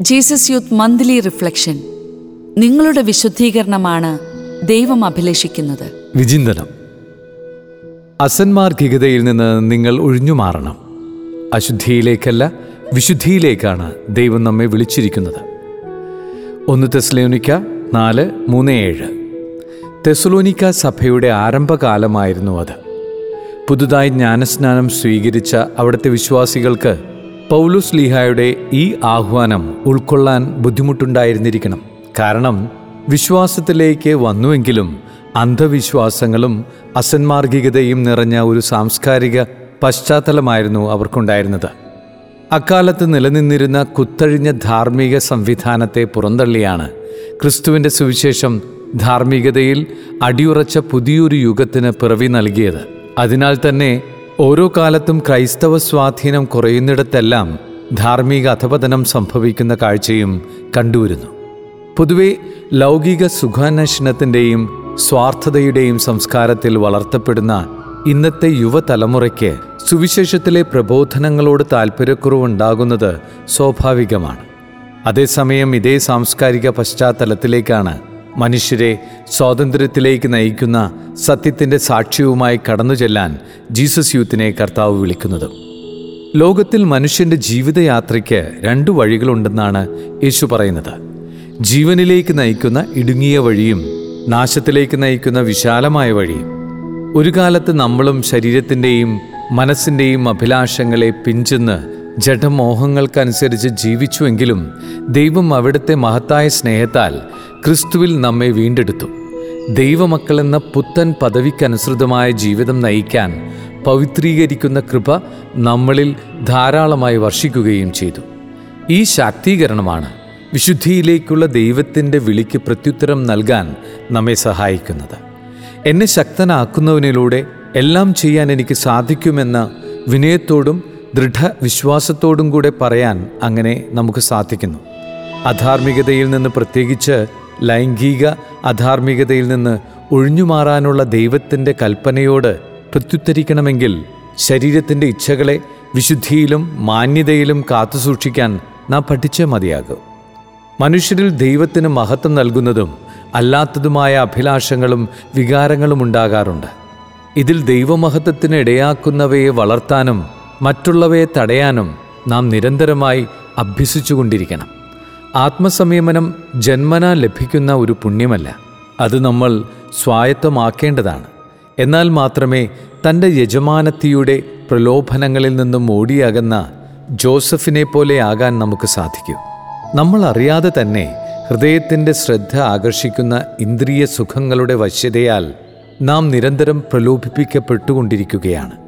Jesus youth monthly reflection നിങ്ങളുടെ വിശുദ്ധീകരണമാണ് ദൈവം അഭിലഷിക്കുന്നത്. വിചിന്തനം. അസന്മാർഗികതയിൽ നിന്ന് നിങ്ങൾ ഒഴിഞ്ഞു മാറണം. അശുദ്ധിയിലേക്കല്ല വിശുദ്ധിയിലേക്കാണ് ദൈവം നമ്മെ വിളിച്ചിരിക്കുന്നത്. ഒന്ന് തെസ്ലോനിക്ക നാല് മൂന്ന് ഏഴ്. തെസ്ലോനിക്ക സഭയുടെ ആരംഭകാലമായിരുന്നു അത്. പുതുതായി ജ്ഞാനസ്നാനം സ്വീകരിച്ച അവിടുത്തെ വിശ്വാസികൾക്ക് പൗലുസ് ലീഹായുടെ ഈ ആഹ്വാനം ഉൾക്കൊള്ളാൻ ബുദ്ധിമുട്ടുണ്ടായിരുന്നിരിക്കണം. കാരണം വിശ്വാസത്തിലേക്ക് വന്നുവെങ്കിലും അന്ധവിശ്വാസങ്ങളും അസന്മാർഗികതയും നിറഞ്ഞ ഒരു സാംസ്കാരിക പശ്ചാത്തലമായിരുന്നു അവർക്കുണ്ടായിരുന്നത്. അക്കാലത്ത് നിലനിന്നിരുന്ന കുത്തഴിഞ്ഞ ധാർമ്മിക സംവിധാനത്തെ പുറന്തള്ളിയാണ് ക്രിസ്തുവിന്റെ സുവിശേഷം ധാർമ്മികതയിൽ അടിയുറച്ച പുതിയൊരു യുഗത്തിന് പിറവി നൽകിയത്. അതിനാൽ തന്നെ ഓരോ കാലത്തും ക്രൈസ്തവ സ്വാധീനം കുറയുന്നിടത്തെല്ലാം ധാർമ്മിക അധപതനം സംഭവിക്കുന്ന കാഴ്ചയും കണ്ടുവരുന്നു. പൊതുവെ ലൗകിക സുഖാന്വേഷണത്തിന്റെയും സ്വാർത്ഥതയുടെയും സംസ്കാരത്തിൽ വളർത്തപ്പെടുന്ന ഇന്നത്തെ യുവതലമുറയ്ക്ക് സുവിശേഷത്തിലെ പ്രബോധനങ്ങളോട് താല്പര്യക്കുറവുണ്ടാകുന്നത് സ്വാഭാവികമാണ്. അതേസമയം ഇതേ സാംസ്കാരിക പശ്ചാത്തലത്തിലേക്കാണ് മനുഷ്യരെ സ്വാതന്ത്ര്യത്തിലേക്ക് നയിക്കുന്ന സത്യത്തിന്റെ സാക്ഷ്യവുമായി കടന്നു ചെല്ലാൻ ജീസസ് യൂത്തിനെ കർത്താവ് വിളിക്കുന്നത്. ലോകത്തിൽ മനുഷ്യന്റെ ജീവിതയാത്രയ്ക്ക് രണ്ട് വഴികളുണ്ടെന്നാണ് യേശു പറയുന്നത്. ജീവനിലേക്ക് നയിക്കുന്ന ഇടുങ്ങിയ വഴിയും നാശത്തിലേക്ക് നയിക്കുന്ന വിശാലമായ വഴിയും ഒരു കാലത്ത് നമ്മളും ശരീരത്തിന്റെയും മനസ്സിന്റെയും അഭിലാഷങ്ങളെ പിഞ്ചെന്ന് ജഡമോഹങ്ങൾക്കനുസരിച്ച് ജീവിച്ചുവെങ്കിലും ദൈവം അവിടുത്തെ മഹത്തായ സ്നേഹത്താൽ ക്രിസ്തുവിൽ നമ്മെ വീണ്ടെടുത്തു. ദൈവമക്കളെന്ന പുത്തൻ പദവിക്കനുസൃതമായ ജീവിതം നയിക്കാൻ പവിത്രീകരിക്കുന്ന കൃപ നമ്മളിൽ ധാരാളമായി വർഷിക്കുകയും ചെയ്തു. ഈ ശാക്തീകരണമാണ് വിശുദ്ധിയിലേക്കുള്ള ദൈവത്തിന്റെ വിളിക്ക് പ്രത്യുത്തരം നൽകാൻ നമ്മെ സഹായിക്കുന്നത്. എന്നെ ശക്തനാക്കുന്നവനിലൂടെ എല്ലാം ചെയ്യാൻ എനിക്ക് സാധിക്കുമെന്ന വിനയത്തോടും ദൃഢവിശ്വാസത്തോടും കൂടെ പറയാൻ അങ്ങനെ നമുക്ക് സാധിക്കുന്നു. അധാർമികതയിൽ നിന്ന് പ്രത്യേകിച്ച് ലൈംഗിക അധാർമികതയിൽ നിന്ന് ഒഴിഞ്ഞുമാറാനുള്ള ദൈവത്തിന്റെ കൽപ്പനയോട് പ്രത്യുത്തരിക്കണമെങ്കിൽ ശരീരത്തിന്റെ ഇച്ഛകളെ വിശുദ്ധിയിലും മാന്യതയിലും കാത്തുസൂക്ഷിക്കാൻ നാം പഠിച്ചേ മതിയാകും. മനുഷ്യരിൽ ദൈവത്തിന് മഹത്വം നൽകുന്നതും അല്ലാത്തതുമായ അഭിലാഷങ്ങളും വികാരങ്ങളും ഉണ്ടാകാറുണ്ട്. ഇതിൽ ദൈവമഹത്വത്തിന് ഇടയാക്കുന്നവയെ വളർത്താനും മറ്റുള്ളവയെ തടയാനും നാം നിരന്തരമായി അഭ്യസിച്ചുകൊണ്ടിരിക്കണം. ആത്മസംയമനം ജന്മന ലഭിക്കുന്ന ഒരു പുണ്യമല്ല. അത് നമ്മൾ സ്വായത്തമാക്കേണ്ടതാണ്. എന്നാൽ മാത്രമേ തന്റെ യജമാനത്തിയുടെ പ്രലോഭനങ്ങളിൽ നിന്നും ഓടിയകന്ന ജോസഫിനെ പോലെ ആകാൻ നമുക്ക് സാധിക്കൂ. നമ്മൾ അറിയാതെ തന്നെ ഹൃദയത്തിന്റെ ശ്രദ്ധ ആകർഷിക്കുന്ന ഇന്ദ്രിയ സുഖങ്ങളുടെ വശ്യതയാൽ നാം നിരന്തരം പ്രലോഭിപ്പിക്കപ്പെട്ടുകൊണ്ടിരിക്കുകയാണ്.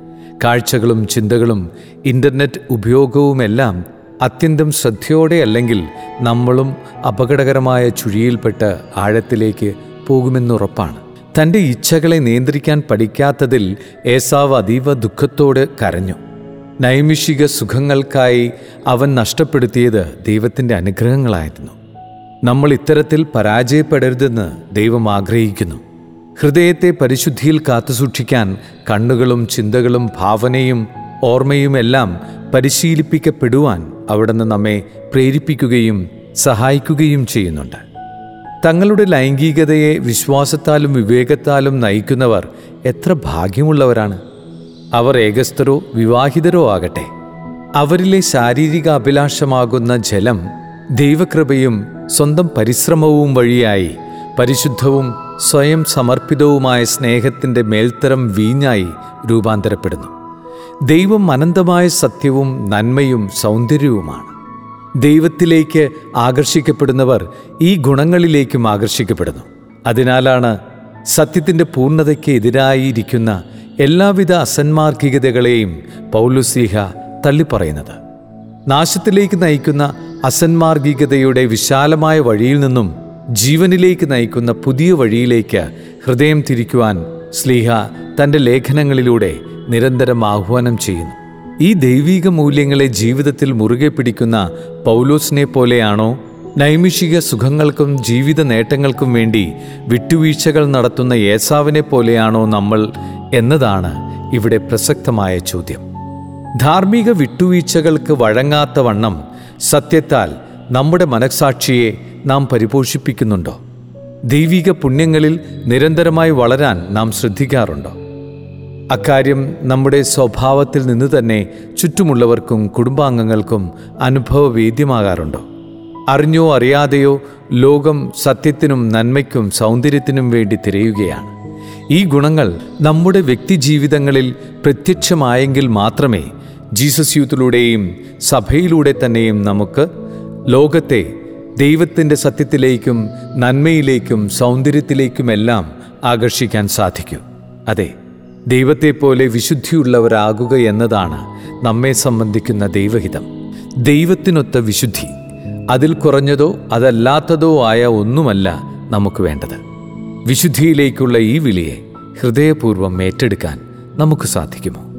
കാഴ്ചകളും ചിന്തകളും ഇന്റർനെറ്റ് ഉപയോഗവുമെല്ലാം അത്യന്തം ശ്രദ്ധയോടെ അല്ലെങ്കിൽ നമ്മളും അപകടകരമായ ചുഴിയിൽപ്പെട്ട് ആഴത്തിലേക്ക് പോകുമെന്നുറപ്പാണ്. തന്റെ ഇച്ഛകളെ നിയന്ത്രിക്കാൻ പഠിക്കാത്തതിൽ ഏസാവ് അതീവ ദുഃഖത്തോട് കരഞ്ഞു. നൈമിഷിക സുഖങ്ങൾക്കായി അവൻ നഷ്ടപ്പെടുത്തിയത് ദൈവത്തിന്റെ അനുഗ്രഹങ്ങളായിരുന്നു. നമ്മൾ ഇത്തരത്തിൽ പരാജയപ്പെടരുതെന്ന് ദൈവം ആഗ്രഹിക്കുന്നു. ഹൃദയത്തെ പരിശുദ്ധിയിൽ കാത്തുസൂക്ഷിക്കാൻ കണ്ണുകളും ചിന്തകളും ഭാവനയും ഓർമ്മയുമെല്ലാം പരിശീലിപ്പിക്കപ്പെടുവാൻ അവിടുന്ന് നമ്മെ പ്രേരിപ്പിക്കുകയും സഹായിക്കുകയും ചെയ്യുന്നുണ്ട്. തങ്ങളുടെ ലൈംഗികതയെ വിശ്വാസത്താലും വിവേകത്താലും നയിക്കുന്നവർ എത്ര ഭാഗ്യമുള്ളവരാണ്. അവർ ഏകസ്ഥരോ വിവാഹിതരോ ആകട്ടെ. അവരിലെ ശാരീരിക അഭിലാഷമാകുന്ന ജലം ദൈവകൃപയും സ്വന്തം പരിശ്രമവും വഴിയായി പരിശുദ്ധവും സ്വയം സമർപ്പിതവുമായ സ്നേഹത്തിന്റെ മേൽത്തരം വീഞ്ഞായി രൂപാന്തരപ്പെടുന്നു. ദൈവം അനന്തമായ സത്യവും നന്മയും സൗന്ദര്യവുമാണ്. ദൈവത്തിലേക്ക് ആകർഷിക്കപ്പെടുന്നവർ ഈ ഗുണങ്ങളിലേക്കും ആകർഷിക്കപ്പെടുന്നു. അതിനാലാണ് സത്യത്തിന്റെ പൂർണതയ്ക്ക് എതിരായിരിക്കുന്ന എല്ലാവിധ അസന്മാർഗികതകളെയും പൗലുസീഹ തള്ളിപ്പറയുന്നത്. നാശത്തിലേക്ക് നയിക്കുന്ന അസന്മാർഗികതയുടെ വിശാലമായ വഴിയിൽ നിന്നും ജീവനിലേക്ക് നയിക്കുന്ന പുതിയ വഴിയിലേക്ക് ഹൃദയം തിരിക്കുവാൻ സ്ലീഹ തന്റെ ലേഖനങ്ങളിലൂടെ നിരന്തരം ആഹ്വാനം ചെയ്യുന്നു. ഈ ദൈവീക മൂല്യങ്ങളെ ജീവിതത്തിൽ മുറുകെ പിടിക്കുന്ന പൗലോസിനെ പോലെയാണോ? നൈമിഷിക സുഖങ്ങൾക്കും ജീവിത നേട്ടങ്ങൾക്കും വേണ്ടി വിട്ടുവീഴ്ചകൾ നടത്തുന്ന ഏസാവിനെ പോലെയാണോ നമ്മൾ എന്നതാണ് ഇവിടെ പ്രസക്തമായ ചോദ്യം. ധാർമ്മിക വിട്ടുവീഴ്ചകൾക്ക് വഴങ്ങാത്ത വണ്ണം സത്യത്താൽ നമ്മുടെ മനസാക്ഷിയെ നാം പരിപോഷിപ്പിക്കുന്നുണ്ടോ? ദൈവിക പുണ്യങ്ങളിൽ നിരന്തരമായി വളരാൻ നാം ശ്രദ്ധിക്കാറുണ്ടോ? അക്കാര്യം നമ്മുടെ സ്വഭാവത്തിൽ നിന്ന് തന്നെ ചുറ്റുമുള്ളവർക്കും കുടുംബാംഗങ്ങൾക്കും അനുഭവവേദ്യമാകാറുണ്ടോ? അറിഞ്ഞോ അറിയാതെയോ ലോകം സത്യത്തിനും നന്മയ്ക്കും സൗന്ദര്യത്തിനും വേണ്ടി തിരയുകയാണ്. ഈ ഗുണങ്ങൾ നമ്മുടെ വ്യക്തിജീവിതങ്ങളിൽ പ്രത്യക്ഷമായെങ്കിൽ മാത്രമേ ജീസസ് യൂത്തിലൂടെയും സഭയിലൂടെ തന്നെയും നമുക്ക് ലോകത്തെ ദൈവത്തിന്റെ സത്യത്തിലേക്കും നന്മയിലേക്കും സൗന്ദര്യത്തിലേക്കുമെല്ലാം ആകർഷിക്കാൻ സാധിക്കും. അതെ ദൈവത്തെപ്പോലെ വിശുദ്ധിയുള്ളവരാകുക എന്നതാണ് നമ്മെ സംബന്ധിക്കുന്ന ദൈവഹിതം. ദൈവത്തിനൊത്ത വിശുദ്ധി അതിൽ കുറഞ്ഞതോ അതല്ലാത്തതോ ആയ ഒന്നുമല്ല നമുക്ക് വേണ്ടത്. വിശുദ്ധിയിലേക്കുള്ള ഈ വിളിയെ ഹൃദയപൂർവം ഏറ്റെടുക്കാൻ നമുക്ക് സാധിക്കുമോ?